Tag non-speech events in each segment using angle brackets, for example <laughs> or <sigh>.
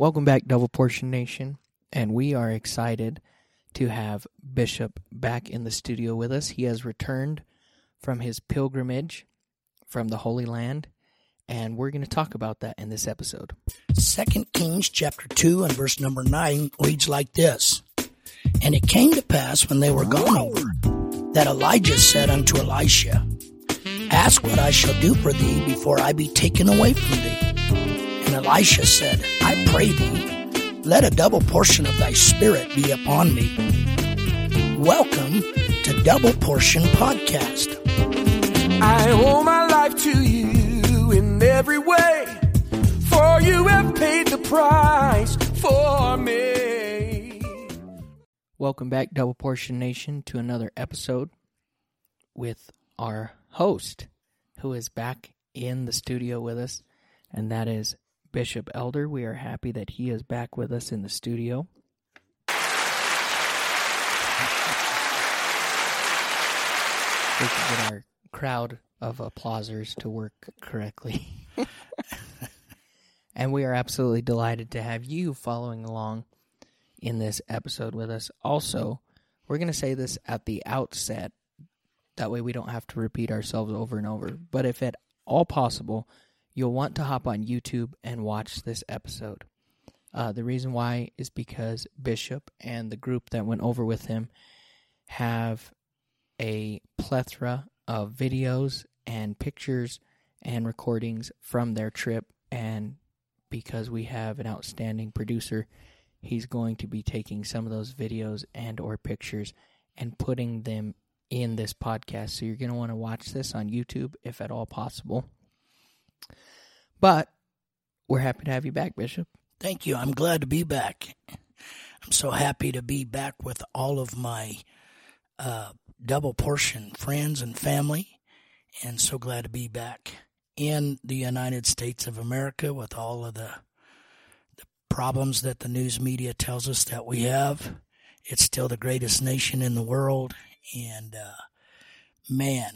Welcome back, Double Portion Nation. And we are excited to have Bishop back in the studio with us. He has returned from his pilgrimage from the Holy Land, and we're going to talk about that in this episode. Second Kings chapter 2 and verse number 9 reads like this. And it came to pass when they were gone over that Elijah said unto Elisha, Ask what I shall do for thee before I be taken away from thee. And Elisha said, I pray thee, let a double portion of thy spirit be upon me. Welcome to Double Portion Podcast. I owe my life to you in every way, for you have paid the price for me. Welcome back, Double Portion Nation, to another episode with our host, who is back in the studio with us, and that is Bishop Elder. We are happy that he is back with us in the studio. We can get our crowd of applausers to work correctly. <laughs> and we are absolutely delighted to have you following along in this episode with us. Also, we're going to say this at the outset. That way we don't have to repeat ourselves over and over. But if at all possible, you'll want to hop on YouTube and watch this episode. Uh, the reason why is because Bishop and the group that went over with him have a plethora of videos and pictures and recordings from their trip. And because we have an outstanding producer, he's going to be taking some of those videos and or pictures and putting them in this podcast. So you're going to want to watch this on YouTube if at all possible. But we're happy to have you back, Bishop. Thank you. I'm glad to be back. I'm so happy to be back with all of my uh, double portion friends and family, and so glad to be back in the United States of America with all of the the problems that the news media tells us that we have. It's still the greatest nation in the world, and uh, man,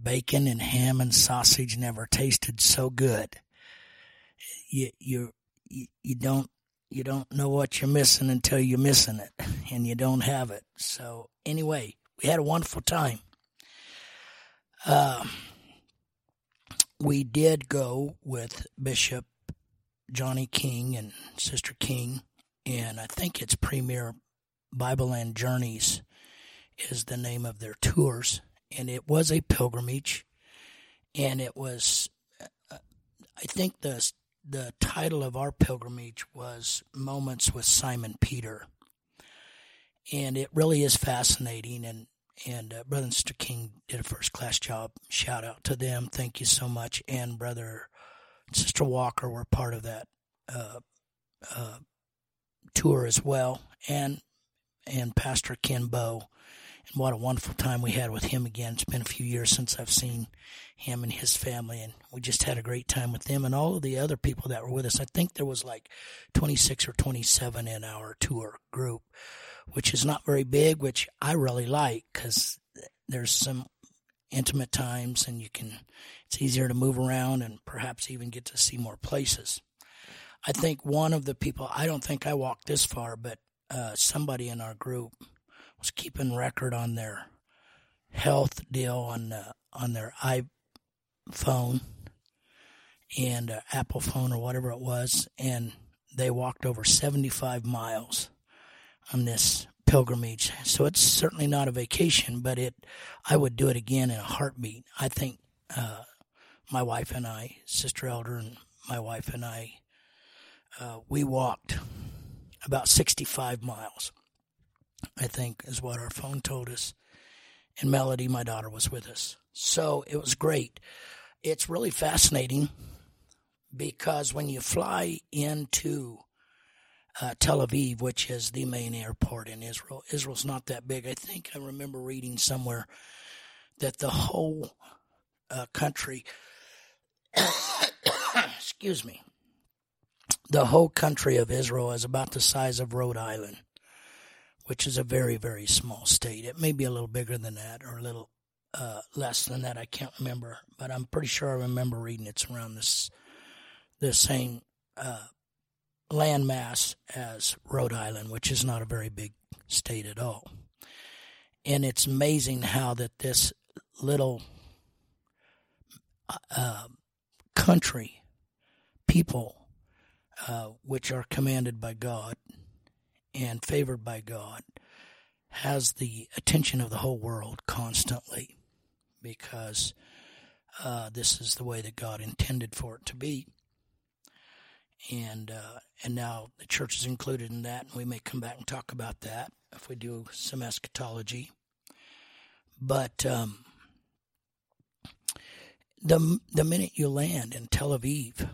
bacon and ham and sausage never tasted so good. You you you, don't you don't know what you're missing until you're missing it, <laughs> and you don't have it. So anyway, we had a wonderful time. Uh, we did go with Bishop Johnny King and Sister King, and I think it's Premier Bible and Journeys is the name of their tours, and it was a pilgrimage, and it was, uh, I think the the title of our pilgrimage was Moments with Simon Peter and it really is fascinating. And and uh, brother and sister King did a first class job. Shout out to them. Thank you so much. And brother sister Walker were part of that uh, uh, tour as well. And and Pastor Ken Bow. And what a wonderful time we had with him again. It's been a few years since I've seen him and his family, and we just had a great time with them and all of the other people that were with us. I think there was like 26 or 27 in our tour group which is not very big, which I really like because there's some intimate times and you can, it's easier to move around and perhaps even get to see more places. I think one of the people, I don't think I walked this far, but uh, somebody in our group was keeping record on their health deal on uh, on their iPhone and uh, Apple phone or whatever it was, and they walked over 75 miles on this pilgrimage. So it's certainly not a vacation, but it I would do it again in a heartbeat. I think uh, my wife and I, Sister Elder, and my wife and I, uh, we walked about 65 miles. I think is what our phone told us. And Melody, my daughter, was with us. So it was great. It's really fascinating because when you fly into uh, Tel Aviv, which is the main airport in Israel. Israel's not that big. I think I remember reading somewhere that the whole uh, country, <coughs> excuse me, the whole country of Israel is about the size of Rhode Island, which is a very, very small state. It may be a little bigger than that or a little uh, less than that. I can't remember, but I'm pretty sure I remember reading it's around this the same uh, landmass as Rhode Island, which is not a very big state at all. And it's amazing how that this little uh, country, people, uh, which are commanded by God and favored by God, has the attention of the whole world constantly because uh, this is the way that God intended for it to be. And uh, and now the church is included in that, and we may come back and talk about that if we do some eschatology. But um, the the minute you land in Tel Aviv,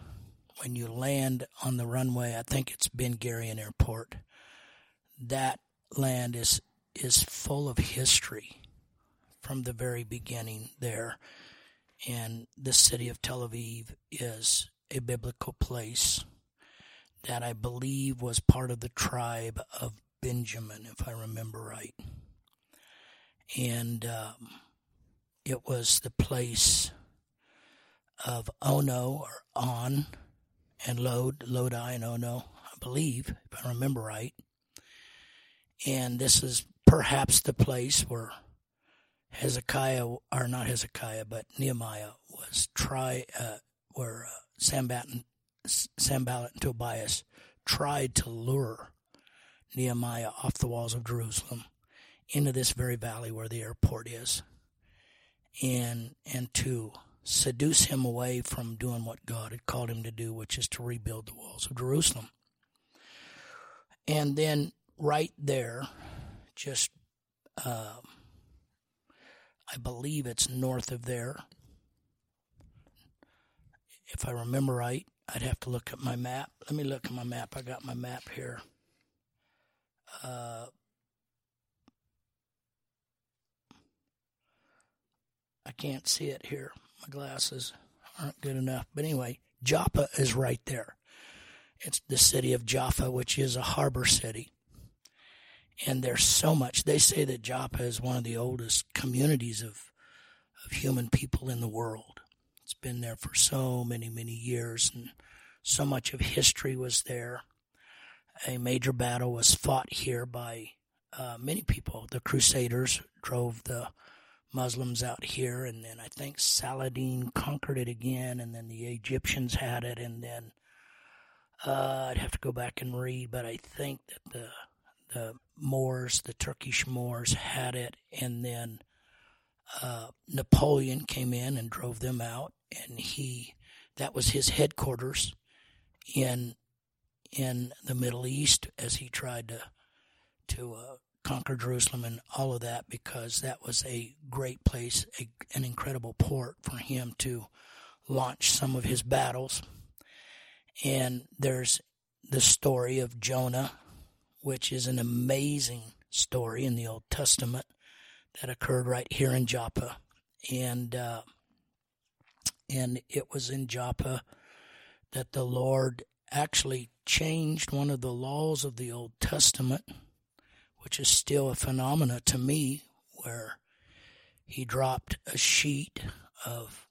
when you land on the runway, I think it's Ben Gurion Airport. That land is is full of history from the very beginning there. And the city of Tel Aviv is a biblical place that I believe was part of the tribe of Benjamin, if I remember right. And um, it was the place of Ono or On and Lod, Lodi and Ono, I believe, if I remember right. And this is perhaps the place where Hezekiah, or not Hezekiah, but Nehemiah was try, uh, where uh, Sanballat and Tobias tried to lure Nehemiah off the walls of Jerusalem into this very valley where the airport is, and and to seduce him away from doing what God had called him to do, which is to rebuild the walls of Jerusalem. And then right there, just uh, I believe it's north of there. If I remember right, I'd have to look at my map. Let me look at my map. I got my map here. Uh, I can't see it here. My glasses aren't good enough. But anyway, Joppa is right there. It's the city of Jaffa, which is a harbor city. And there's so much. They say that Joppa is one of the oldest communities of, of human people in the world. It's been there for so many, many years, and so much of history was there. A major battle was fought here by uh, many people. The Crusaders drove the Muslims out here, and then I think Saladin conquered it again, and then the Egyptians had it, and then uh, I'd have to go back and read, but I think that the the Moors, the Turkish Moors, had it, and then uh, Napoleon came in and drove them out, and he that was his headquarters in in the Middle East as he tried to to uh, conquer Jerusalem and all of that because that was a great place, a, an incredible port for him to launch some of his battles. And there's the story of Jonah, which is an amazing story in the Old Testament that occurred right here in Joppa, and uh, and it was in Joppa that the Lord actually changed one of the laws of the Old Testament which is still a phenomena to me, where he dropped a sheet of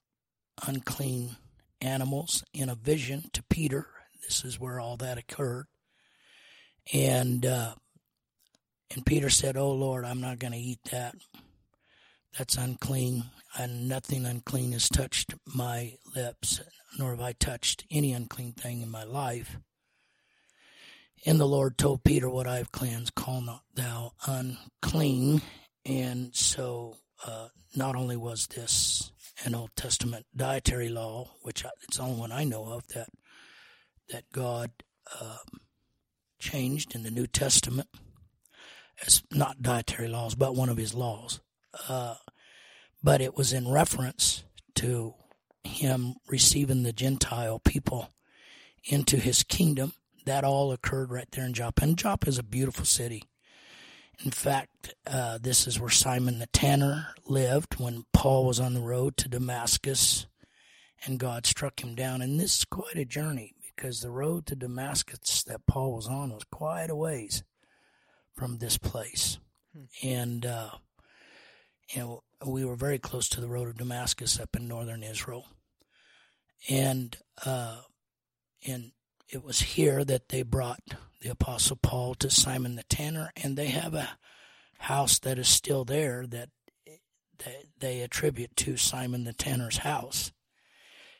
unclean animals in a vision to Peter. This is where all that occurred. And uh, and Peter said, "Oh Lord, I'm not going to eat that. That's unclean, and nothing unclean has touched my lips, nor have I touched any unclean thing in my life." And the Lord told Peter, What I have cleansed, call not thou unclean. And so, uh, not only was this an Old Testament dietary law, which I, it's the only one I know of that that God uh, changed in the New Testament as not dietary laws, but one of His laws. Uh, but it was in reference to Him receiving the Gentile people into His kingdom that all occurred right there in Joppa. And Joppa is a beautiful city. In fact, uh, this is where Simon the Tanner lived when Paul was on the road to Damascus and God struck him down. And this is quite a journey because the road to Damascus that Paul was on was quite a ways from this place. Hmm. And, uh, you know, we were very close to the road of Damascus up in northern Israel. And, uh, and it was here that they brought the Apostle Paul to Simon the Tanner, and they have a house that is still there that that they attribute to Simon the Tanner's house.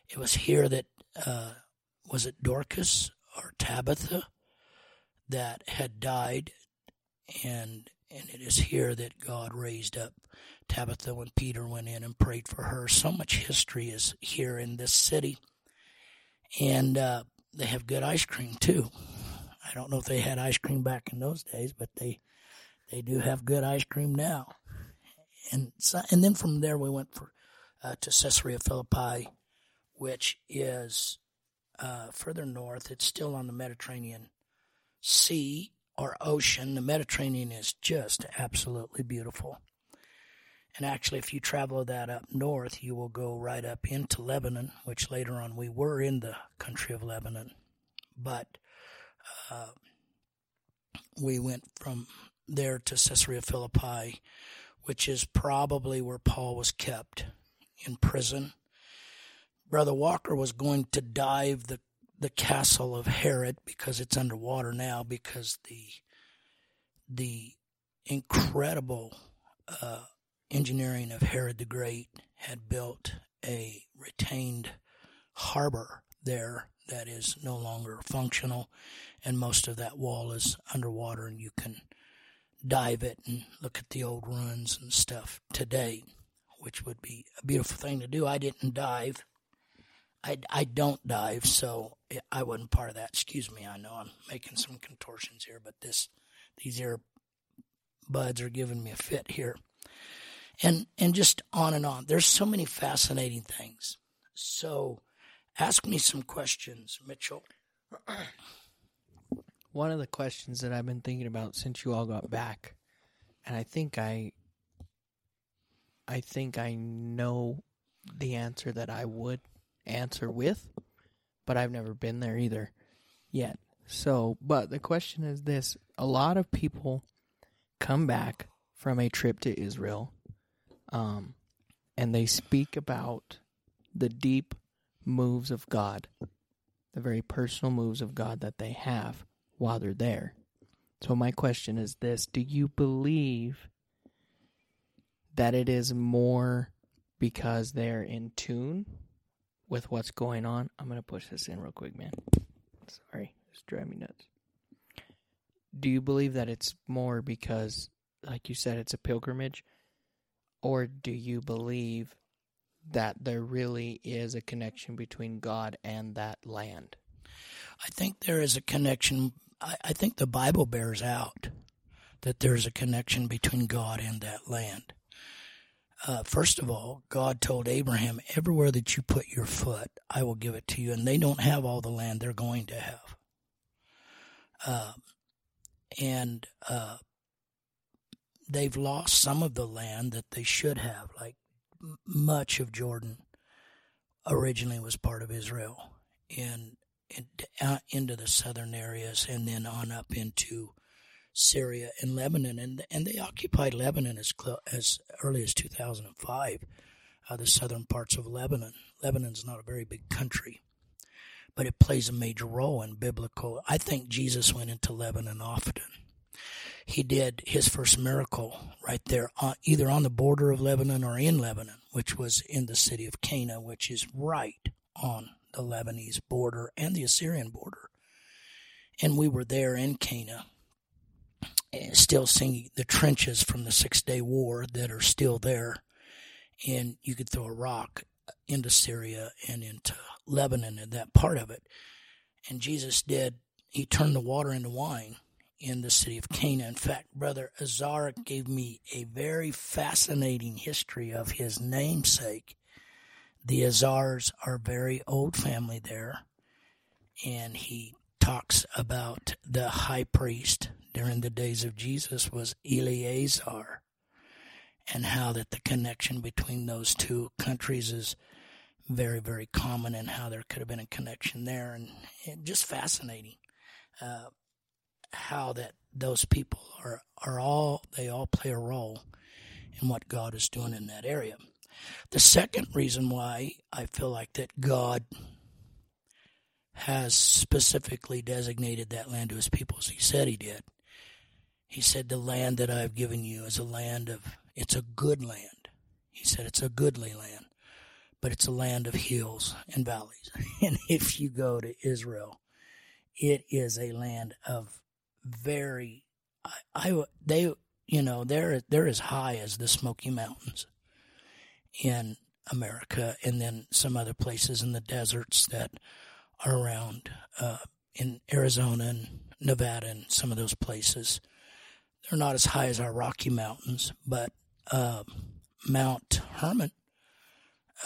It was here that uh, was it Dorcas or Tabitha that had died, and and it is here that God raised up Tabitha when Peter went in and prayed for her. So much history is here in this city, and uh, they have good ice cream too. I don't know if they had ice cream back in those days, but they they do have good ice cream now. And so, and then from there we went for uh, to Caesarea Philippi, which is uh, further north. It's still on the Mediterranean Sea or ocean. The Mediterranean is just absolutely beautiful. And actually, if you travel that up north, you will go right up into Lebanon, which later on we were in the country of Lebanon. But uh, we went from there to Caesarea Philippi, which is probably where Paul was kept in prison. Brother Walker was going to dive the the castle of Herod because it's underwater now because the the incredible uh, engineering of Herod the Great had built a retained harbor there that is no longer functional, and most of that wall is underwater, and you can dive it and look at the old ruins and stuff today, which would be a beautiful thing to do. I didn't dive I, I don't dive, so I wasn't part of that. Excuse me. I know I'm making some contortions here, but this these ear buds are giving me a fit here, and and just on and on. There's so many fascinating things. So, ask me some questions, Mitchell. <clears throat> One of the questions that I've been thinking about since you all got back, and I think I, I think I know the answer that I would answer with, but I've never been there either yet. So, but the question is this a lot of people come back from a trip to Israel um, and they speak about the deep moves of God, the very personal moves of God that they have while they're there. So, my question is this Do you believe that it is more because they're in tune with what's going on. I'm gonna push this in real quick, man. Sorry, it's driving me nuts. Do you believe that it's more because, like you said, it's a pilgrimage, or do you believe that there really is a connection between God and that land? I think there is a connection. I, I think the Bible bears out that there's a connection between God and that land uh, first of all, God told Abraham, everywhere that you put your foot, I will give it to you. And they don't have all the land they're going to have. Uh, and uh, they've lost some of the land that they should have, like much of Jordan originally was part of Israel. And, and uh, into the southern areas and then on up into Syria and Lebanon, and and they occupied Lebanon as cl- as early as 2005, uh, the southern parts of Lebanon. Lebanon's not a very big country, but it plays a major role in biblical. I think Jesus went into Lebanon often. He did his first miracle right there, on, either on the border of Lebanon or in Lebanon, which was in the city of Cana, which is right on the Lebanese border and the Assyrian border. And we were there in Cana still seeing the trenches from the Six Day War that are still there. And you could throw a rock into Syria and into Lebanon and that part of it. And Jesus did, he turned the water into wine in the city of Cana. In fact, Brother Azar gave me a very fascinating history of his namesake. The Azars are a very old family there. And he talks about the high priest during the days of Jesus was Eleazar, and how that the connection between those two countries is very, very common, and how there could have been a connection there, and, and just fascinating uh, how that those people are are all they all play a role in what God is doing in that area. The second reason why I feel like that God has specifically designated that land to his people as He said he did. He said, The land that I've given you is a land of, it's a good land. He said, It's a goodly land, but it's a land of hills and valleys. <laughs> And if you go to Israel, it is a land of very, I, I they, you know, they're, they're as high as the Smoky Mountains in America and then some other places in the deserts that are around uh, in Arizona and Nevada and some of those places. They're not as high as our Rocky Mountains, but uh, Mount Hermon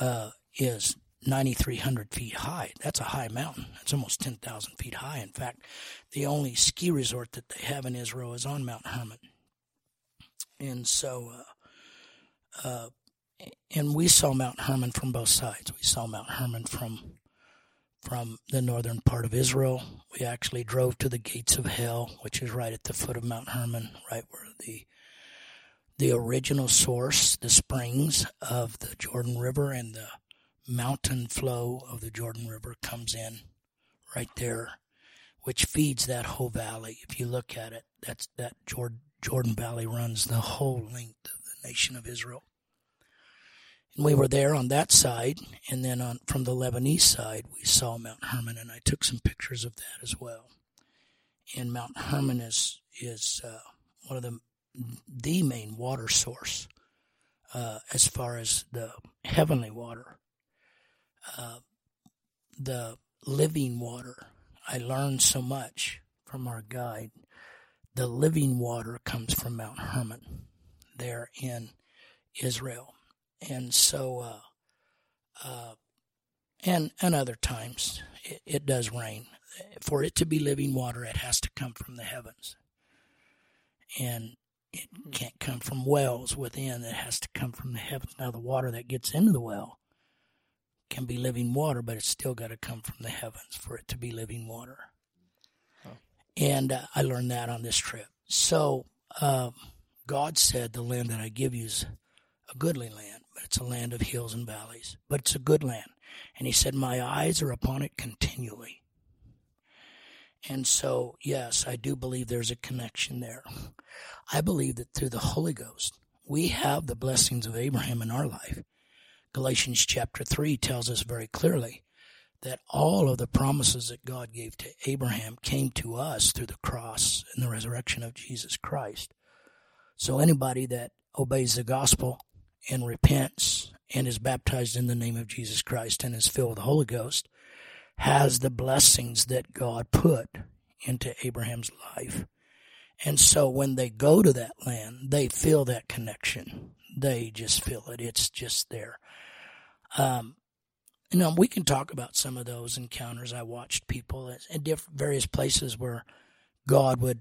uh, is 9,300 feet high. That's a high mountain. It's almost 10,000 feet high. In fact, the only ski resort that they have in Israel is on Mount Hermon. And so, uh, uh and we saw Mount Hermon from both sides. We saw Mount Hermon from from the northern part of Israel. We actually drove to the gates of hell, which is right at the foot of Mount Hermon, right where the the original source, the springs of the Jordan River and the mountain flow of the Jordan River comes in right there, which feeds that whole valley. If you look at it, that's that Jordan, Jordan Valley runs the whole length of the nation of Israel. And we were there on that side, and then on from the Lebanese side, we saw Mount Hermon, and I took some pictures of that as well. And Mount Hermon is is uh, one of the the main water source uh, as far as the heavenly water, uh, the living water. I learned so much from our guide. The living water comes from Mount Hermon, there in Israel and so uh, uh, and and other times it, it, does rain. For it to be living water, it has to come from the heavens, and it can't come from wells within. It has to come from the heavens. Now, the water that gets into the well can be living water, but it's still got to come from the heavens for it to be living water. And uh, I learned that on this trip. So um, God said, "The land that I give you is a goodly land." It's a land of hills and valleys, but it's a good land. And he said, My eyes are upon it continually. And so, yes, I do believe there's a connection there. I believe that through the Holy Ghost, we have the blessings of Abraham in our life. Galatians chapter 3 tells us very clearly that all of the promises that God gave to Abraham came to us through the cross and the resurrection of Jesus Christ. So anybody that obeys the gospel and repents and is baptized in the name of Jesus Christ and is filled with the Holy Ghost has the blessings that God put into Abraham's life. And so when they go to that land, they feel that connection. They just feel it. It's just there. Um, you know, we can talk about some of those encounters. I watched people at different various places where God would,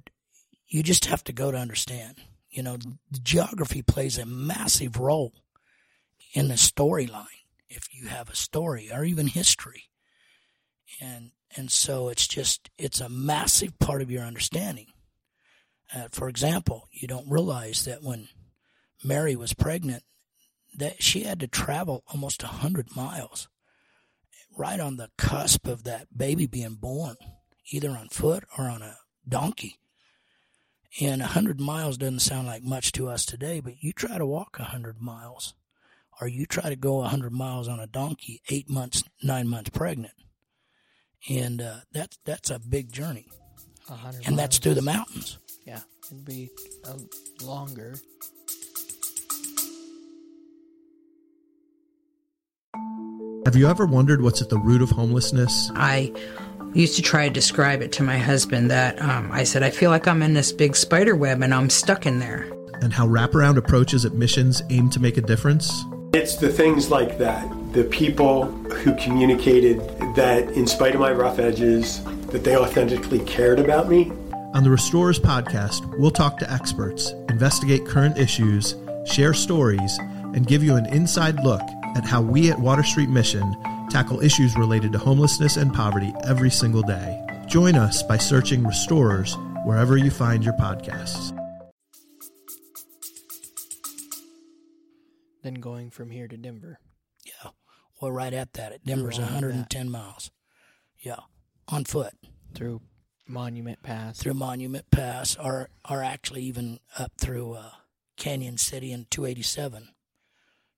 you just have to go to understand. You know, geography plays a massive role in the storyline if you have a story or even history. And and so it's just it's a massive part of your understanding. Uh, for example, you don't realize that when Mary was pregnant, that she had to travel almost a hundred miles, right on the cusp of that baby being born, either on foot or on a donkey. And a hundred miles doesn't sound like much to us today, but you try to walk a hundred miles, or you try to go a hundred miles on a donkey, eight months, nine months pregnant, and uh, that's that's a big journey, and that's through the mountains. Yeah, it'd be uh, longer. Have you ever wondered what's at the root of homelessness? I used to try to describe it to my husband that um, I said, I feel like I'm in this big spider web and I'm stuck in there. And how wraparound approaches at missions aim to make a difference? It's the things like that. The people who communicated that, in spite of my rough edges, that they authentically cared about me. On the Restorers podcast, we'll talk to experts, investigate current issues, share stories, and give you an inside look at how we at Water Street Mission tackle issues related to homelessness and poverty every single day. Join us by searching Restorers wherever you find your podcasts. Then going from here to Denver. Yeah. Well, right at that. Denver's 110 miles. Yeah. on foot through Monument Pass. through Monument Pass, or or actually even up through uh, Cañon City and 287.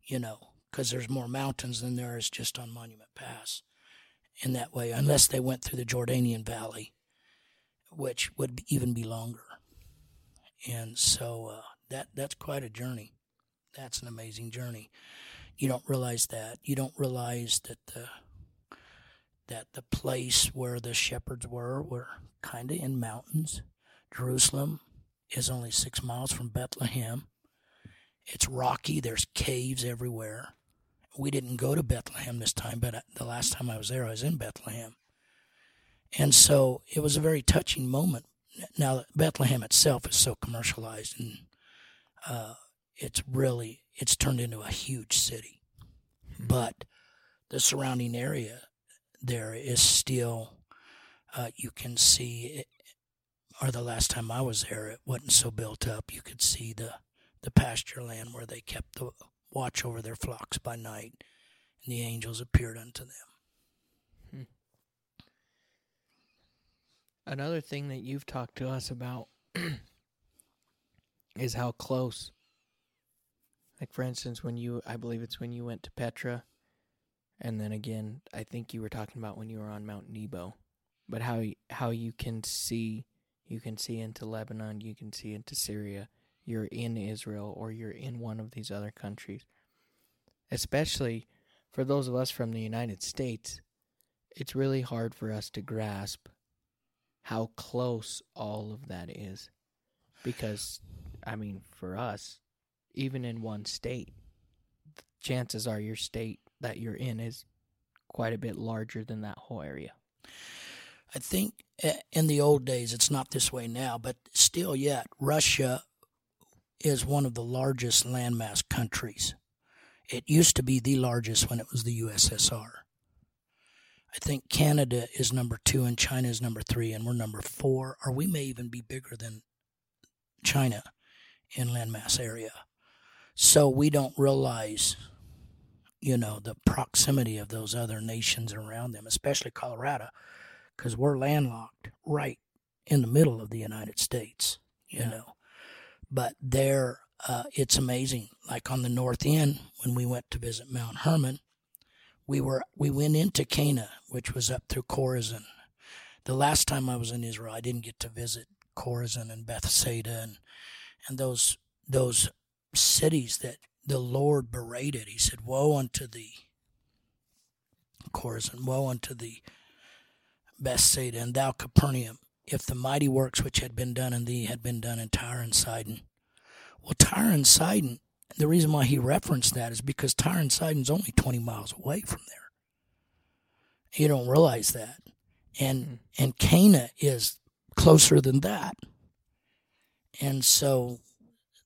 You know, because there's more mountains than there is just on Monument Pass. In that way, unless they went through the Jordanian Valley, which would even be longer. And so uh, that that's quite a journey. That's an amazing journey. You don't realize that. You don't realize that the that the place where the shepherds were were kind of in mountains. Jerusalem is only six miles from Bethlehem. It's rocky. There's caves everywhere. We didn't go to Bethlehem this time, but the last time I was there, I was in Bethlehem. And so it was a very touching moment. Now, Bethlehem itself is so commercialized and uh, it's really, it's turned into a huge city. But the surrounding area there is still, uh, you can see, it, or the last time I was there, it wasn't so built up. You could see the, the pasture land where they kept the watch over their flocks by night, and the angels appeared unto them. Hmm. Another thing that you've talked to us about <clears throat> is how close. Like for instance, when you, I believe it's when you went to Petra, and then again, I think you were talking about when you were on Mount Nebo, but how how you can see, you can see into Lebanon, you can see into Syria. You're in Israel, or you're in one of these other countries. Especially for those of us from the United States, it's really hard for us to grasp how close all of that is. Because, I mean, for us, even in one state, chances are your state that you're in is quite a bit larger than that whole area. I think eh, in the old days, it's not this way now, but still yet, Russia is one of the largest landmass countries. It used to be the largest when it was the USSR. I think Canada is number two and China is number three, and we're number four, or we may even be bigger than China in landmass area. So we don't realize, you know, the proximity of those other nations around them, especially Colorado, because we're landlocked right in the middle of the United States, you Yeah. know. But there, uh, it's amazing. Like on the north end, when we went to visit Mount Hermon, we were we went into Cana, which was up through Chorazin. The last time I was in Israel, I didn't get to visit Chorazin and Bethsaida and and those those cities that the Lord berated. He said, "Woe unto thee, Chorazin! Woe unto thee, Bethsaida, and thou Capernaum! If the mighty works which had been done in thee had been done in Tyre and Sidon." Well, Tyre and Sidon. The reason why he referenced that is because Tyre and Sidon's only 20 miles away from there. You don't realize that. And and Cana is closer than that. And so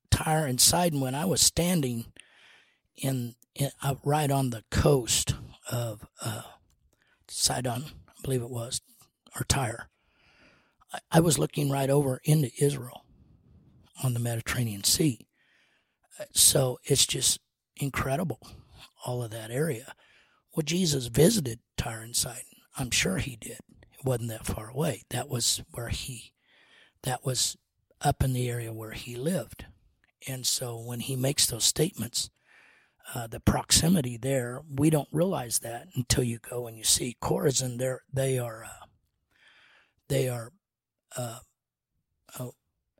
Tyre and Sidon when I was standing in, in uh, right on the coast of uh, Sidon, I believe it was, or Tyre, I, was looking right over into Israel on the Mediterranean Sea. Uh, So it's just incredible, all of that area. Well, Jesus visited Tyre and Sidon. I'm sure he did. It wasn't that far away. That was where he, that was up in the area where he lived. And so when he makes those statements, uh, the proximity there, we don't realize that until you go and you see Chorazin. They're, they are, uh, they are, uh, oh,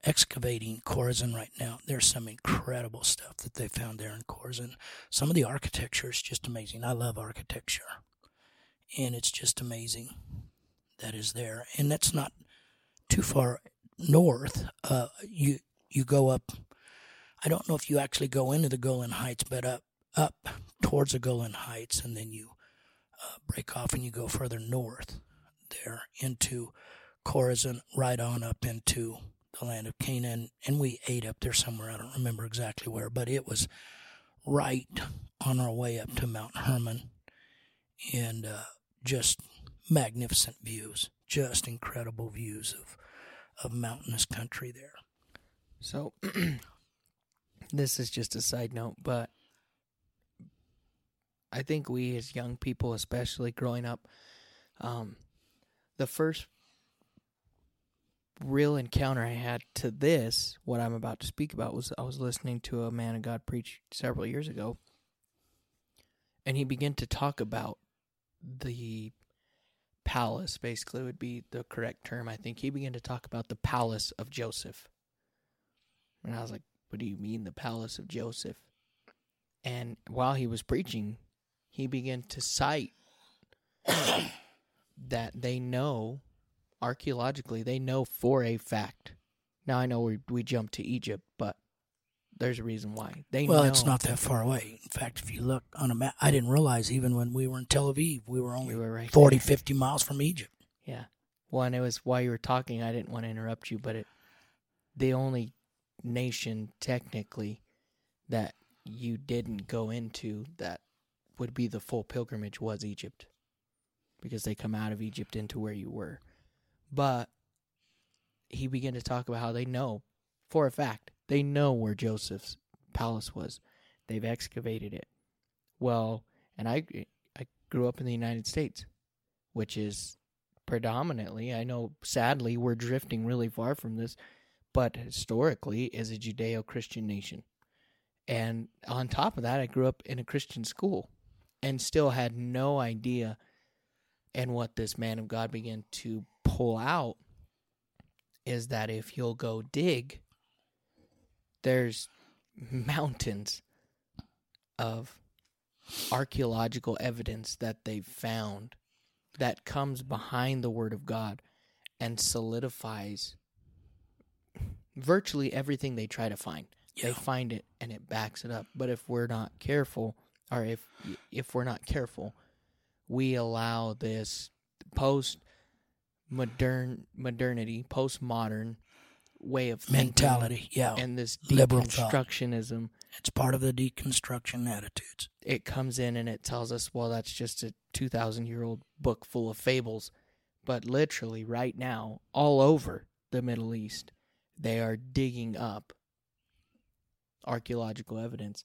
excavating Chorazin right now. There's some incredible stuff that they found there in Chorazin. Some of the architecture is just amazing. I love architecture, and it's just amazing that is there. And that's not too far north. Uh, you you go up. I don't know if you actually go into the Golan Heights, but up up towards the Golan Heights, and then you uh, break off and you go further north there into Chorazin, right on up into the land of Canaan, and we ate up there somewhere. I don't remember exactly where, but it was right on our way up to Mount Hermon, and uh, just magnificent views, just incredible views of of mountainous country there. So, <clears throat> this is just a side note, but I think we as young people, especially growing up, um, the first real encounter I had to this, what I'm about to speak about, was I was listening to a man of God preach several years ago, and he began to talk about the palace, basically, would be the correct term, I think. He began to talk about the palace of Joseph. And I was like, what do you mean, the palace of Joseph? And while he was preaching, he began to cite <coughs> that they know archaeologically, they know for a fact. Now I know we we jumped to Egypt, but there's a reason why they Well, know. it's not that far away. In fact, if you look on a map, I didn't realize even when we were in Tel Aviv, we were only We were right 40, there. 50 miles from Egypt. Yeah. Well, and it was while you were talking, I didn't want to interrupt you, but it the only nation technically that you didn't go into that would be the full pilgrimage was Egypt. Because they come out of Egypt into where you were. But he began to talk about how they know for a fact they know where Joseph's palace was. They've excavated it. Well, and I I grew up in the United States, which is predominantly, I know sadly we're drifting really far from this, but historically is a Judeo-Christian nation. And on top of that, I grew up in a Christian school and still had no idea and what this man of God began to pull out is that if you'll go dig, there's mountains of archaeological evidence that they've found that comes behind the Word of God and solidifies virtually everything they try to find. They find it and it backs it up. But if we're not careful, or if if we're not careful, we allow this post modern modernity, postmodern way of thinking Mentality, yeah. and this deconstructionism it's part of the deconstruction attitudes. it comes in and it tells us, well, that's just a 2,000 year old book full of fables. But literally, right now, all over the Middle East, they are digging up archaeological evidence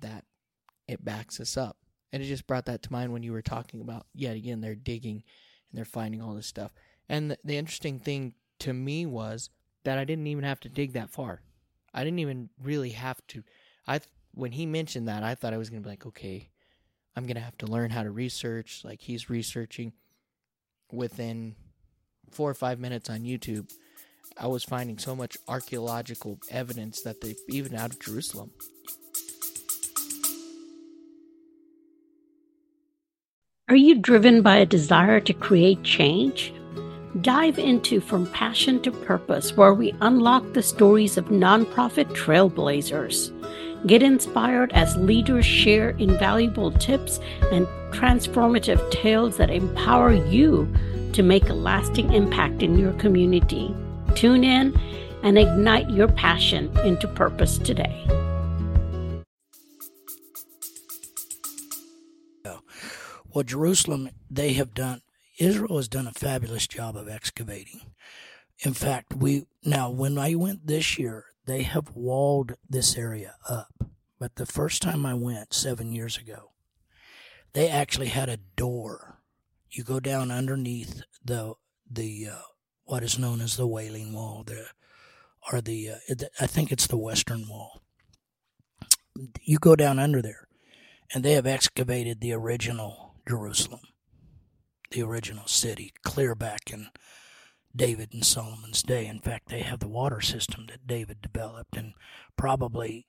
that it backs us up. And it just brought that to mind when you were talking about, yet again, they're digging and they're finding all this stuff. And the, interesting thing to me was that I didn't even have to dig that far. I didn't even really have to. I when he mentioned that, I thought I was gonna be like, okay, I'm gonna have to learn how to research. Like he's researching. Within four or five minutes on YouTube, I was finding so much archaeological evidence that they even out of Jerusalem. Are you driven by a desire to create change? Dive into From Passion to Purpose, where we unlock the stories of nonprofit trailblazers. Get inspired as leaders share invaluable tips and transformative tales that empower you to make a lasting impact in your community. Tune in and ignite your passion into purpose today. Well, Jerusalem, they have done, Israel has done a fabulous job of excavating. In fact, we, now when I went this year, they have walled this area up. But the first time I went seven years ago, they actually had a door. You go down underneath the, the, uh, what is known as the Wailing Wall, the, or the, uh, I think it's the Western Wall. You go down under there, and they have excavated the original Jerusalem, the original city, clear back in David and Solomon's day. In fact, they have the water system that David developed and probably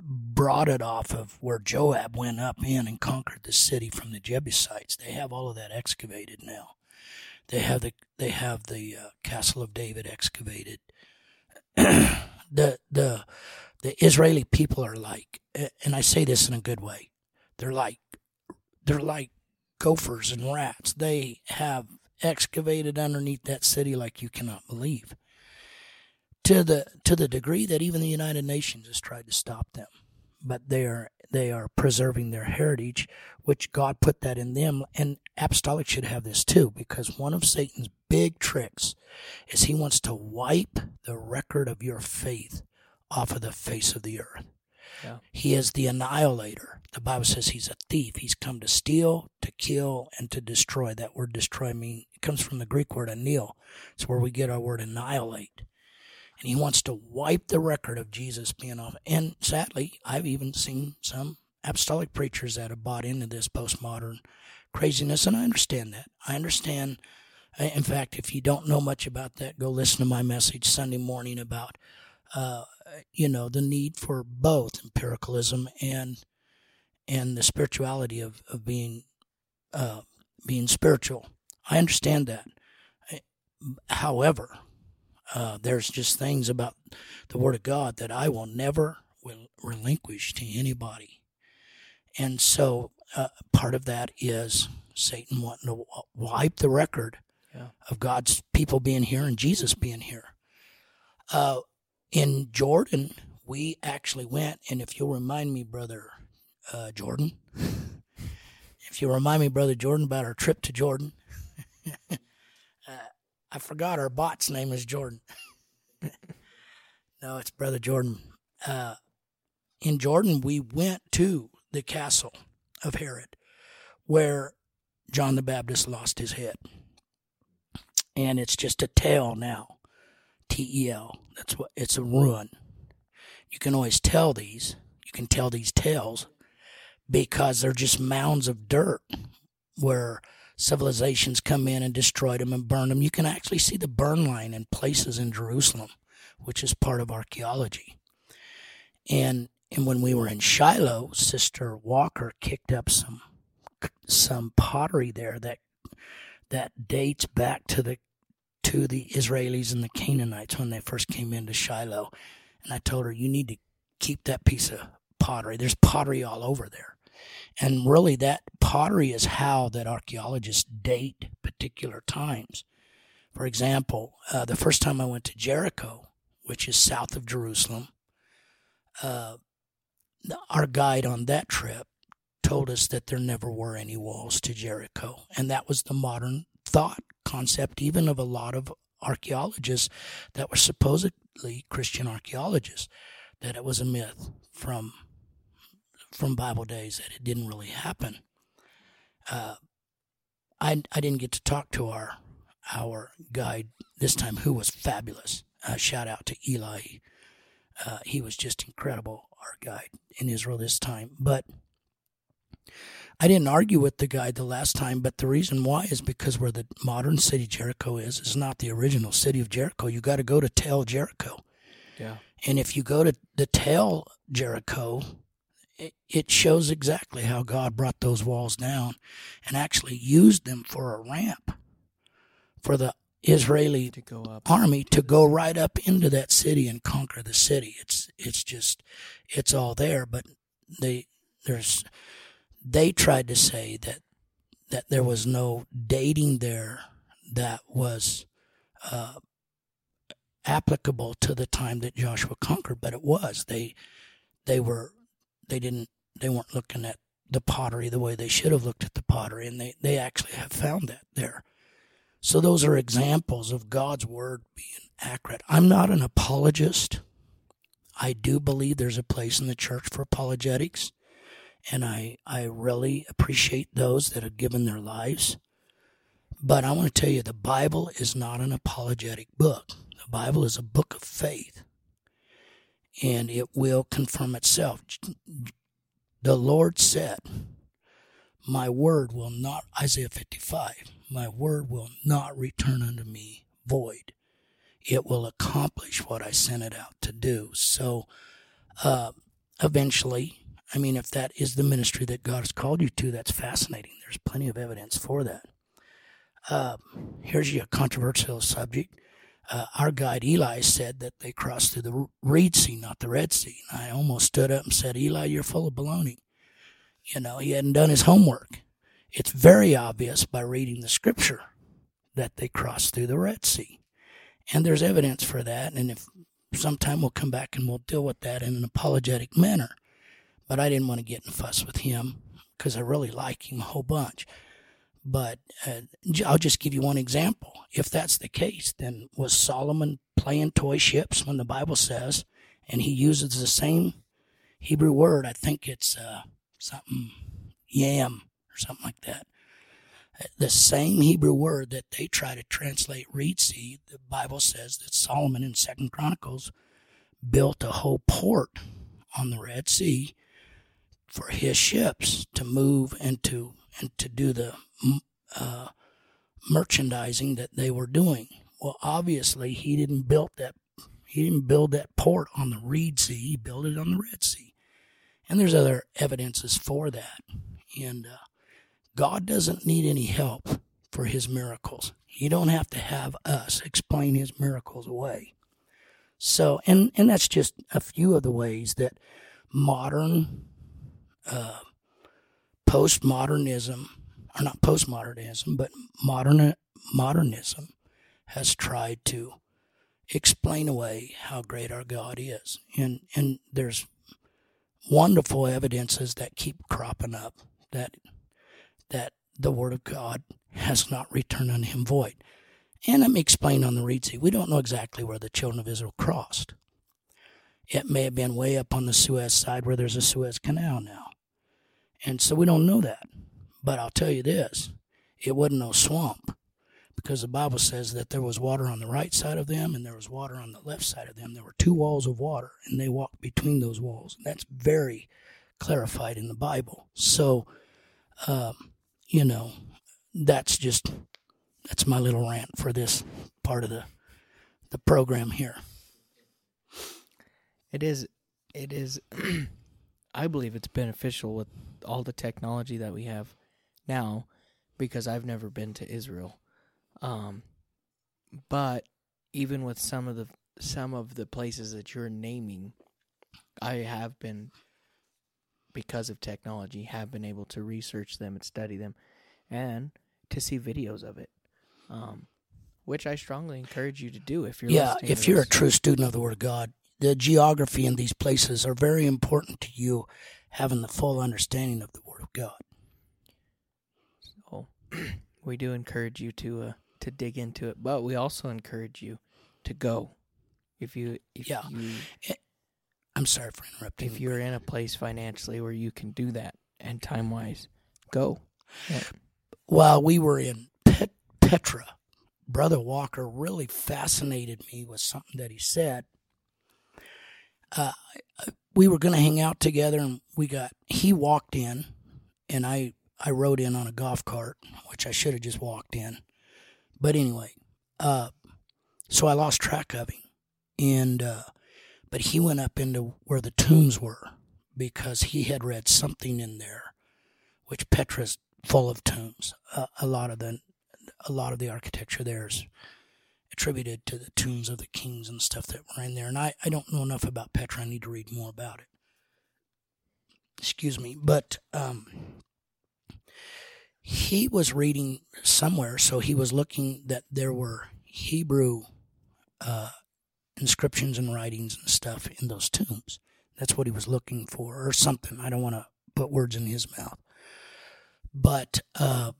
brought it off of where Joab went up in and conquered the city from the Jebusites. They have all of that excavated now. They have the they have the uh, castle of David excavated. <clears throat> the the the Israeli people are like, and I say this in a good way. They're like they're like gophers and rats. They have excavated underneath that city like you cannot believe. To the to the degree that even the United Nations has tried to stop them. But they are they are preserving their heritage, which God put that in them. And apostolic should have this too, because one of Satan's big tricks is he wants to wipe the record of your faith off of the face of the earth. Yeah. He is the annihilator. The Bible says he's a thief. He's come to steal, to kill, and to destroy. That word destroy mean it comes from the Greek word anil. It's where we get our word annihilate. And he wants to wipe the record of Jesus being off. And sadly, I've even seen some apostolic preachers that have bought into this postmodern craziness, and I understand that. I understand. Uh, in fact, if you don't know much about that, go listen to my message Sunday morning about, uh, you know, the need for both empiricalism and and the spirituality of of being uh, being spiritual. I understand that. However, uh, there's just things about the Word of God that I will never will relinquish to anybody. And so uh, part of that is Satan wanting to wipe the record Yeah. of God's people being here and Jesus being here. Uh, in Jordan, we actually went, and if you'll remind me, brother uh, Jordan, <laughs> if you remind me, brother Jordan, about our trip to Jordan, <laughs> uh, I forgot our bot's name is Jordan. <laughs> no, it's brother Jordan. Uh, in Jordan, we went to the castle of Herod, where John the Baptist lost his head. And it's just a tale now. T E L. That's what it's a ruin. You can always tell these. You can tell these tales because they're just mounds of dirt where civilizations come in and destroyed them and burned them. You can actually see the burn line in places in Jerusalem, which is part of archaeology. And and when we were in Shiloh, Sister Walker kicked up some some pottery there that that dates back to the to the Israelis and the Canaanites when they first came into Shiloh. And I told her, you need to keep that piece of pottery. There's pottery all over there. And really, that pottery is how that archaeologists date particular times. For example, uh, the first time I went to Jericho, which is south of Jerusalem, uh, our guide on that trip told us that there never were any walls to Jericho. And that was the modern thought concept, even of a lot of archaeologists that were supposedly Christian archaeologists, that it was a myth from from Bible days that it didn't really happen. Uh, I I didn't get to talk to our our guide this time, who was fabulous. Uh, shout out to Eli. Uh, he was just incredible, our guide in Israel this time. But I didn't argue with the guy the last time, but the reason why is because where the modern city Jericho is is not the original city of Jericho. You got to go to Tel Jericho. Yeah. And if you go to the Tel Jericho, it, it shows exactly how God brought those walls down and actually used them for a ramp for the Israeli To go up. army to go right up into that city and conquer the city. It's it's just it's all there, but they there's they tried to say that that there was no dating there that was uh, applicable to the time that Joshua conquered, but it was. They they were they didn't they weren't looking at the pottery the way they should have looked at the pottery, and they they actually have found that there. So those are examples of God's word being accurate. I'm not an apologist. I do believe there's a place in the church for apologetics, and I I really appreciate those that have given their lives. But I want to tell you the Bible is not an apologetic book. The Bible is a book of faith. And it will confirm itself. The Lord said, My word will not, Isaiah 55, my word will not return unto me void. It will accomplish what I sent it out to do. So, uh, eventually, I mean, if that is the ministry that God has called you to, that's fascinating. There's plenty of evidence for that. Uh, here's a controversial subject. Uh, our guide Eli said that they crossed through the Reed Sea, not the Red Sea. And I almost stood up and said, Eli, you're full of baloney. You know, he hadn't done his homework. It's very obvious by reading the scripture that they crossed through the Red Sea. And there's evidence for that. And if sometime we'll come back and we'll deal with that in an apologetic manner. But I didn't want to get in a fuss with him because I really like him a whole bunch. But uh, I'll just give you one example. If that's the case, then was Solomon playing toy ships when the Bible says, and he uses the same Hebrew word. I think it's uh, something yam or something like that. The same Hebrew word that they try to translate reed sea, the Bible says that Solomon in Second Chronicles built a whole port on the Red Sea for his ships to move and to and to do the uh, merchandising that they were doing. Well, obviously, he didn't build that. He didn't build that port on the Reed Sea. He built it on the Red Sea, and there's other evidences for that. And uh, God doesn't need any help for His miracles. You don't have to have us explain His miracles away. So, and and that's just a few of the ways that modern postmodernism, or not postmodernism, but modern modernism, has tried to explain away how great our God is, and and there's wonderful evidences that keep cropping up that that the Word of God has not returned unto Him void. And let me explain on the Reed Sea. We don't know exactly where the children of Israel crossed. It may have been way up on the Suez side where there's a Suez Canal now. And so we don't know that. But I'll tell you this it wasn't no swamp because the Bible says that there was water on the right side of them and there was water on the left side of them. There were two walls of water and they walked between those walls. And that's very clarified in the Bible. So, um, you know, that's just that's my little rant for this part of the the program here. It is it is <clears throat> I believe it's beneficial with all the technology that we have now because I've never been to Israel. Um but even with some of the some of the places that you're naming, I have been because of technology have been able to research them and study them and to see videos of it um, which I strongly encourage you to do if you're yeah if you're a true student of the Word of God. The geography in these places are very important to you having the full understanding of the Word of God. So <clears throat> we do encourage you to uh, to dig into it, but we also encourage you to go if you if Yeah. you I'm sorry for interrupting. if you're in a place financially where you can do that and time wise, go. Yeah. While we were in Pet- Petra, Brother Walker really fascinated me with something that he said. Uh, we were going to hang out together, and we got he walked in, and I I rode in on a golf cart, which I should have just walked in, but anyway, uh, so I lost track of him, and uh, but he went up into where the tombs were because he had read something in there, which Petra's full of tombs. A lot of the a lot of the architecture there is attributed to the tombs of the kings and stuff that were in there. And I, I don't know enough about Petra. I need to read more about it. Excuse me. But um, he was reading somewhere, so he was looking that there were Hebrew uh, inscriptions and writings and stuff in those tombs. That's what he was looking for, or something. I don't want to put words in his mouth. But uh,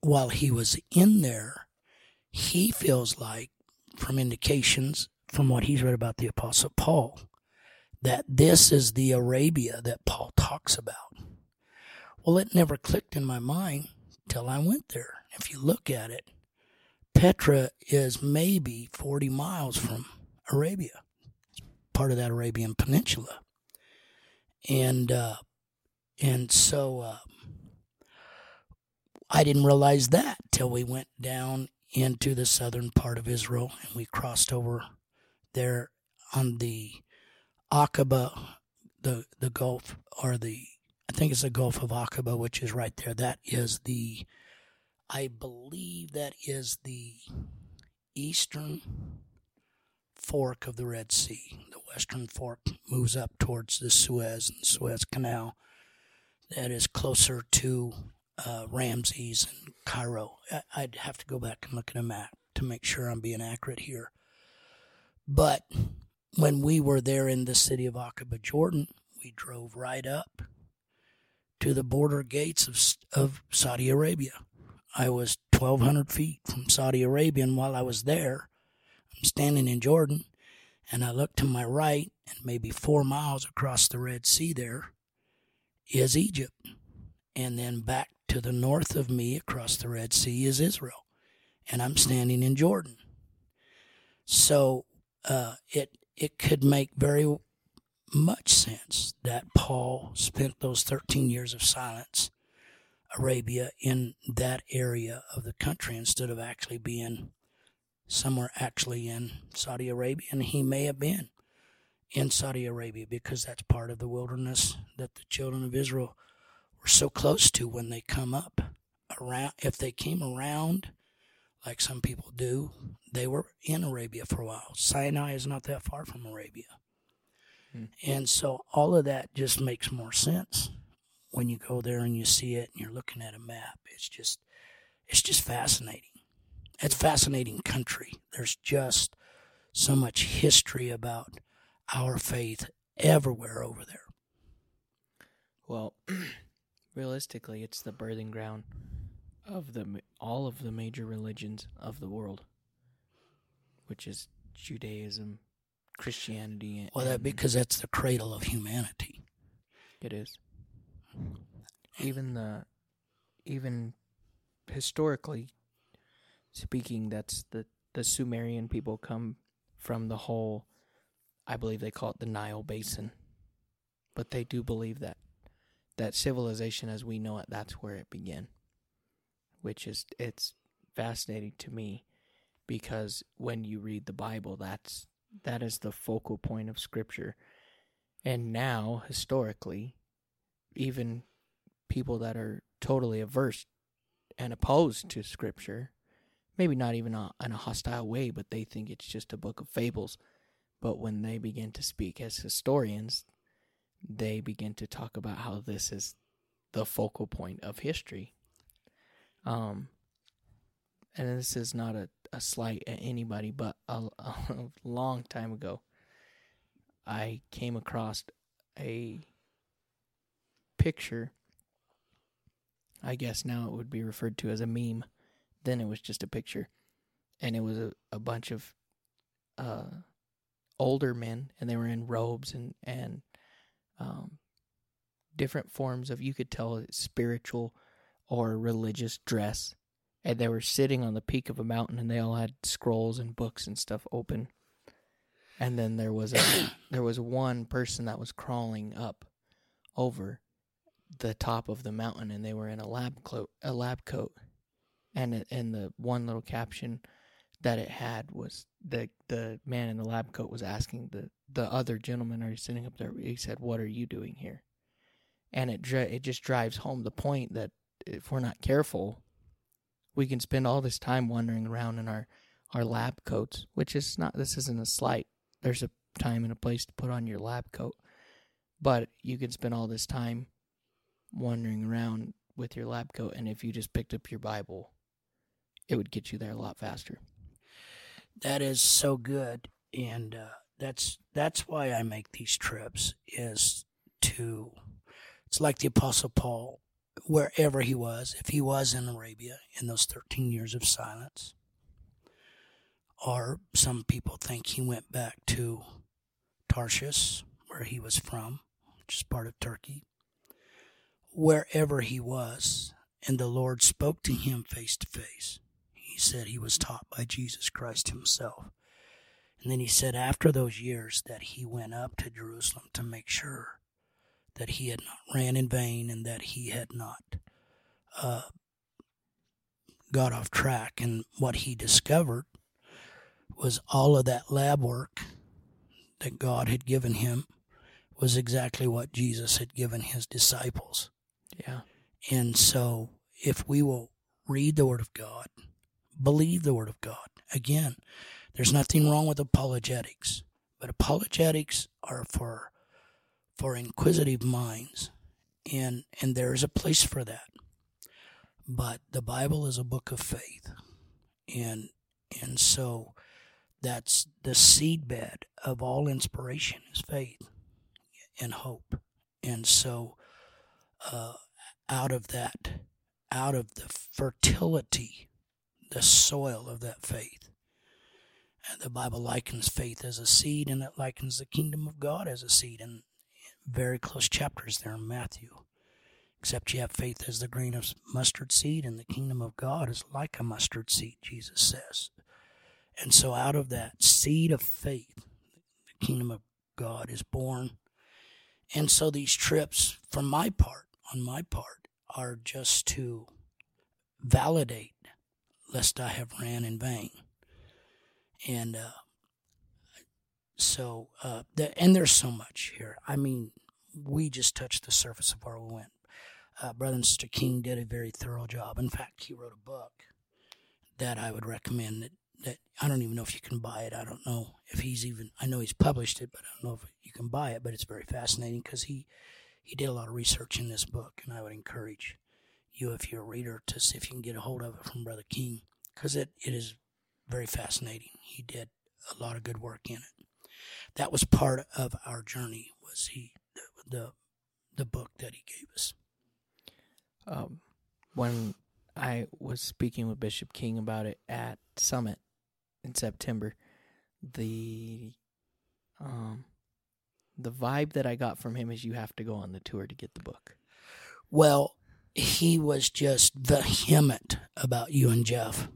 while he was in there, he feels like, from indications from what he's read about the Apostle Paul, that this is the Arabia that Paul talks about. Well, it never clicked in my mind till I went there. If you look at it, Petra is maybe 40 miles from Arabia. Part of that Arabian Peninsula. And, uh, and so, uh, I didn't realize that till we went down into the southern part of Israel and we crossed over there on the Aqaba, the the Gulf or the I think it's the Gulf of Aqaba, which is right there. That is the I believe that is the eastern fork of the Red Sea. The western fork moves up towards the Suez and Suez Canal. That is closer to uh, Ramses and Cairo. I- I'd have to go back and look at a map to make sure I'm being accurate here. But when we were there in the city of Aqaba, Jordan, we drove right up to the border gates of, of Saudi Arabia. I was 1,200 feet from Saudi Arabia, and while I was there, I'm standing in Jordan, And I look to my right, and maybe four miles across the Red Sea there is Egypt. And then back to the north of me across the Red Sea is Israel. And I'm standing in Jordan. So uh, it it could make very much sense that Paul spent those 13 years of silence, Arabia, in that area of the country instead of actually being somewhere actually in Saudi Arabia. And he may have been in Saudi Arabia because that's part of the wilderness that the children of Israel were so close to when they come up around. If they came around, like some people do, they were in Arabia for a while. Sinai is not that far from Arabia. Hmm. And so all of that just makes more sense when you go there and you see it and you're looking at a map. It's just it's just fascinating. It's fascinating country. There's just so much history about our faith everywhere over there. Well, <clears throat> realistically, it's the birthing ground of the all of the major religions of the world, which is Judaism, Christianity. Well, that because that's the cradle of humanity. It is. Even the, even historically speaking, that's the the Sumerian people come from the whole. I believe they call it the Nile Basin, but they do believe that that civilization as we know it, that's where it began which is it's fascinating to me because when you read the Bible, that's that is the focal point of Scripture. And now, historically, even people that are totally averse and opposed to Scripture, maybe not even a, in a hostile way, but they think it's just a book of fables. But when they begin to speak as historians, they begin to talk about how this is the focal point of history um, and this is not a, a slight at anybody, but a, <laughs> a long time ago, I came across a picture. I guess now it would be referred to as a meme. Then it was just a picture. And it was a, a bunch of uh, older men, and they were in robes and, and um, different forms of, you could tell, spiritual or religious dress. And they were sitting on the peak of a mountain and they all had scrolls and books and stuff open. And then there was a <coughs> there was one person that was crawling up over the top of the mountain and they were in a lab coat a lab coat. And and the one little caption that it had was the the man in the lab coat was asking the the other gentleman are sitting up there he said what are you doing here and it it just drives home the point that if we're not careful, we can spend all this time wandering around in our our lab coats, which is not this isn't a slight. There's a time and a place to put on your lab coat. But you can spend all this time wandering around with your lab coat and if you just picked up your Bible, it would get you there a lot faster. That is so good and uh, that's that's why I make these trips is to it's like the apostle Paul wherever he was, if he was in Arabia in those 13 years of silence, or some people think he went back to Tarshish, where he was from, which is part of Turkey. Wherever he was, and the Lord spoke to him face to face. He said he was taught by Jesus Christ himself. And then he said after those years that he went up to Jerusalem to make sure that he had not ran in vain and that he had not uh, got off track. And what he discovered was all of that lab work that God had given him was exactly what Jesus had given his disciples. Yeah. And so if we will read the Word of God, believe the Word of God, again, there's nothing wrong with apologetics, but apologetics are for for inquisitive minds, and and there is a place for that. But the Bible is a book of faith, and and so that's the seedbed of all inspiration is faith and hope, and so uh, out of that, out of the fertility, the soil of that faith, The Bible likens faith as a seed, and it likens the kingdom of God as a seed. And very close chapters there in Matthew. Except you have faith as the grain of mustard seed, and the kingdom of God is like a mustard seed, Jesus says. And so, out of that seed of faith, the kingdom of God is born. And so, these trips, from my part, on my part, are just to validate lest I have ran in vain. And uh, so, uh, the, and there's so much here. I mean, we just touched the surface of where we went. Uh, Brother and Sister King did a very thorough job. In fact, he wrote a book that I would recommend. That, that I don't even know if you can buy it. I don't know if he's even. I know he's published it, but I don't know if you can buy it. But it's very fascinating because he he did a lot of research in this book, and I would encourage you, if you're a reader, to see if you can get a hold of it from Brother King because it, it is very fascinating. He did a lot of good work in it. That was part of our journey. Was he the the, the book that he gave us? Um, when I was speaking with Bishop King about it at Summit in September, the um the vibe that I got from him is you have to go on the tour to get the book. Well, he was just vehement about you and Jeff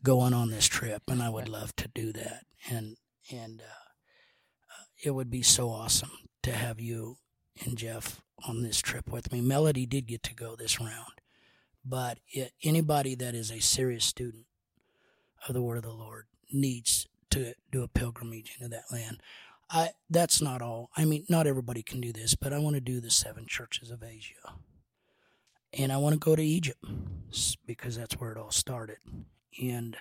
going on this trip, and I would love to do that. And and uh, it would be so awesome to have you and Jeff on this trip with me. Melody did get to go this round, but it, anybody that is a serious student of the Word of the Lord needs to do a pilgrimage into that land. I that's not all. I mean, not everybody can do this, but I want to do the seven churches of Asia, and I want to go to Egypt because that's where it all started, and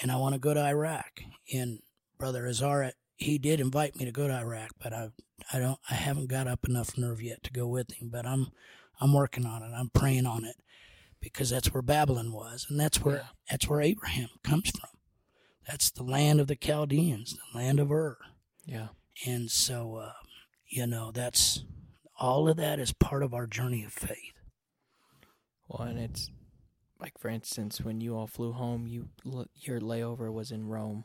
and I want to go to Iraq. And Brother Azara, he did invite me to go to Iraq, but I I don't I haven't got up enough nerve yet to go with him. But I'm I'm working on it. I'm praying on it because that's where Babylon was, and that's where Yeah. that's where Abraham comes from. That's the land of the Chaldeans, the land of Ur. Yeah. And so, uh, you know, that's all of that is part of our journey of faith. Well, and it's like, for instance, when you all flew home, you your layover was in Rome,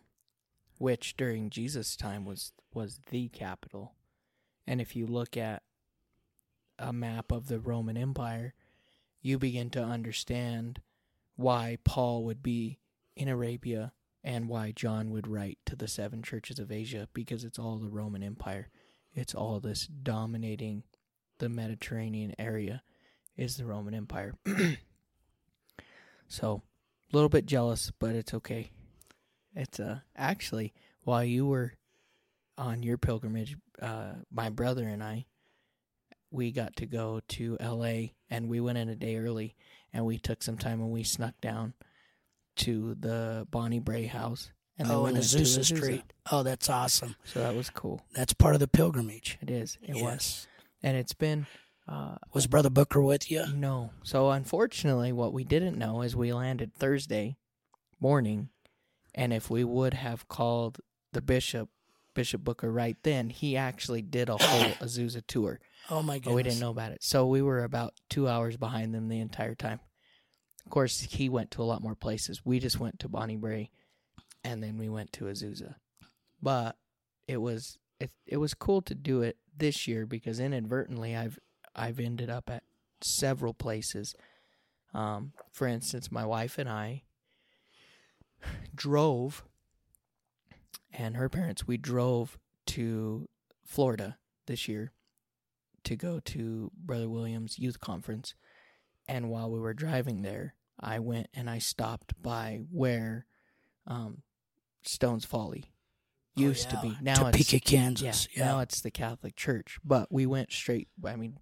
which during Jesus' time was was the capital. And if you look at a map of the Roman Empire, you begin to understand why Paul would be in Arabia and why John would write to the seven churches of Asia because it's all the Roman Empire. It's all this dominating the Mediterranean area is the Roman Empire. <clears throat> so, a little bit jealous, but it's okay. It's uh actually while you were on your pilgrimage, uh my brother and I we got to go to LA and we went in a day early and we took some time and we snuck down to the Bonnie Brae house and then oh, we in to Azusa Azusa. Street. Oh, that's awesome. So that was cool. That's part of the pilgrimage. It is. It was. And it's been uh Was Brother Booker with you? No. So unfortunately, what we didn't know is we landed Thursday morning, and if we would have called the bishop, Bishop Booker, right then, he actually did a whole <coughs> Azusa tour, Oh my god! we didn't know about it. So we were about two hours behind them the entire time. Of course, he went to a lot more places. We just went to Bonnie Brae, and then we went to Azusa. But it was it it was cool to do it this year because inadvertently I've I've ended up at several places. Um, for instance, my wife and I drove, and her parents we drove to Florida this year to go to Brother Williams Youth Conference. And while we were driving there, I went and I stopped by where um, Stone's Folly used Oh, yeah. to be. Now it's Topeka, Kansas. yeah, now it's the Catholic Church. But we went straight. I mean,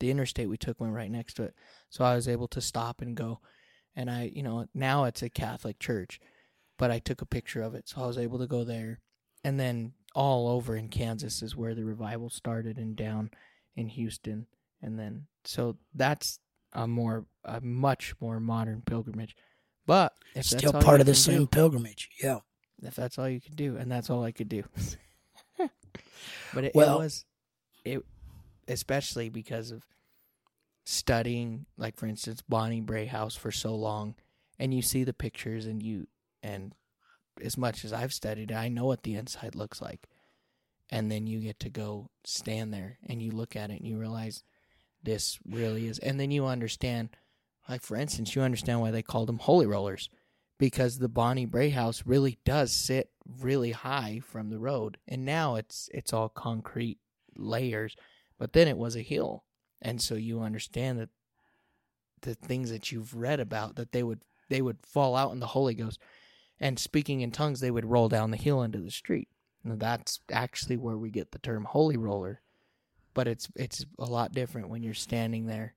the interstate we took went right next to it, so I was able to stop and go. And I, you know, now it's a Catholic church, but I took a picture of it, so I was able to go there. And then all over in Kansas is where the revival started, and down in Houston, and then so that's a more, a much more modern pilgrimage. But if Still part of the same do- pilgrimage. Yeah. if that's all you could do, and that's all I could do. <laughs> but it, Well- it was it, especially because of studying, like for instance, Bonnie Brae House for so long, and you see the pictures, and you and as much as I've studied, I know what the inside looks like. And then you get to go stand there and you look at it and you realize this really is. And then you understand, like for instance, you understand why they called them holy rollers because the Bonnie Brae house really does sit really high from the road. And now it's it's all concrete layers, but then it was a hill. And so you understand that the things that you've read about that they would they would fall out in the Holy Ghost and speaking in tongues they would roll down the hill into the street. That's actually where we get the term holy roller. But it's it's a lot different when you're standing there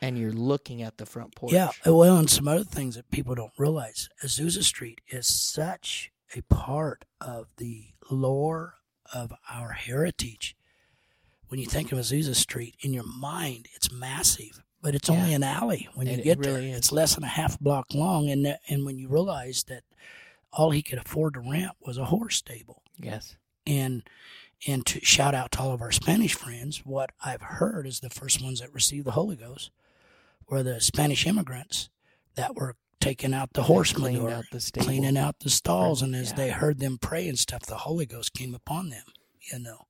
and you're looking at the front porch. Yeah, well, and some other things that people don't realize. Azusa Street is such a part of the lore of our heritage. When you think of Azusa Street in your mind, it's massive, but it's only an alley when you It- it get really there. is. It's less than a half block long, and that, and when you realize that all he could afford to rent was a horse stable, Yes. and and to shout out to all of our Spanish friends, what I've heard is the first ones that received the Holy Ghost were the Spanish immigrants that were taking out the horse manure, out the stable. cleaning out the stalls, and as Yeah. they heard them pray and stuff, the Holy Ghost came upon them. You know,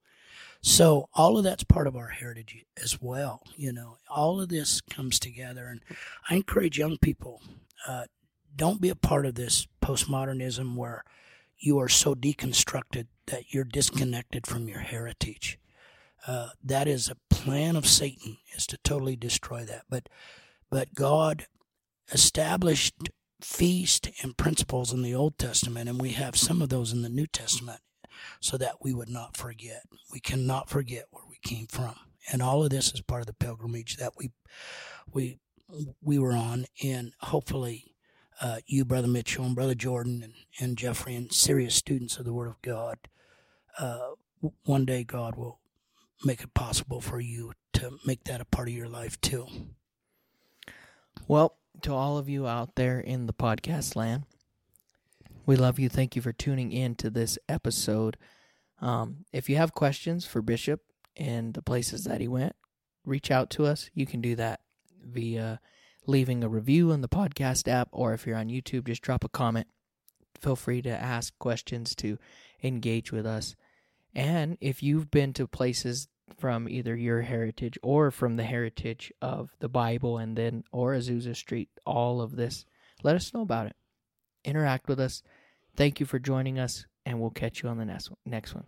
so all of that's part of our heritage as well. You know, all of this comes together, and I encourage young people. Uh, don't be a part of this postmodernism where you are so deconstructed that you're disconnected from your heritage. Uh, that is a plan of Satan is to totally destroy that. But but God established feast and principles in the Old Testament, and we have some of those in the New Testament, so that we would not forget. We cannot forget where we came from, and all of this is part of the pilgrimage that we we we were on, and hopefully uh, you, Brother Mitchell, and Brother Jordan, and, and Jeffrey, and serious students of the Word of God, uh, one day God will make it possible for you to make that a part of your life too. Well, to all of you out there in the podcast land, we love you. Thank you for tuning in to this episode. Um, if you have questions for Bishop and the places that he went, reach out to us. You can do that via leaving a review on the podcast app, or if you're on YouTube, just drop a comment. Feel free to ask questions to engage with us. And if you've been to places from either your heritage or from the heritage of the Bible and then or Azusa Street, all of this, let us know about it. Interact with us. Thank you for joining us, and we'll catch you on the next one.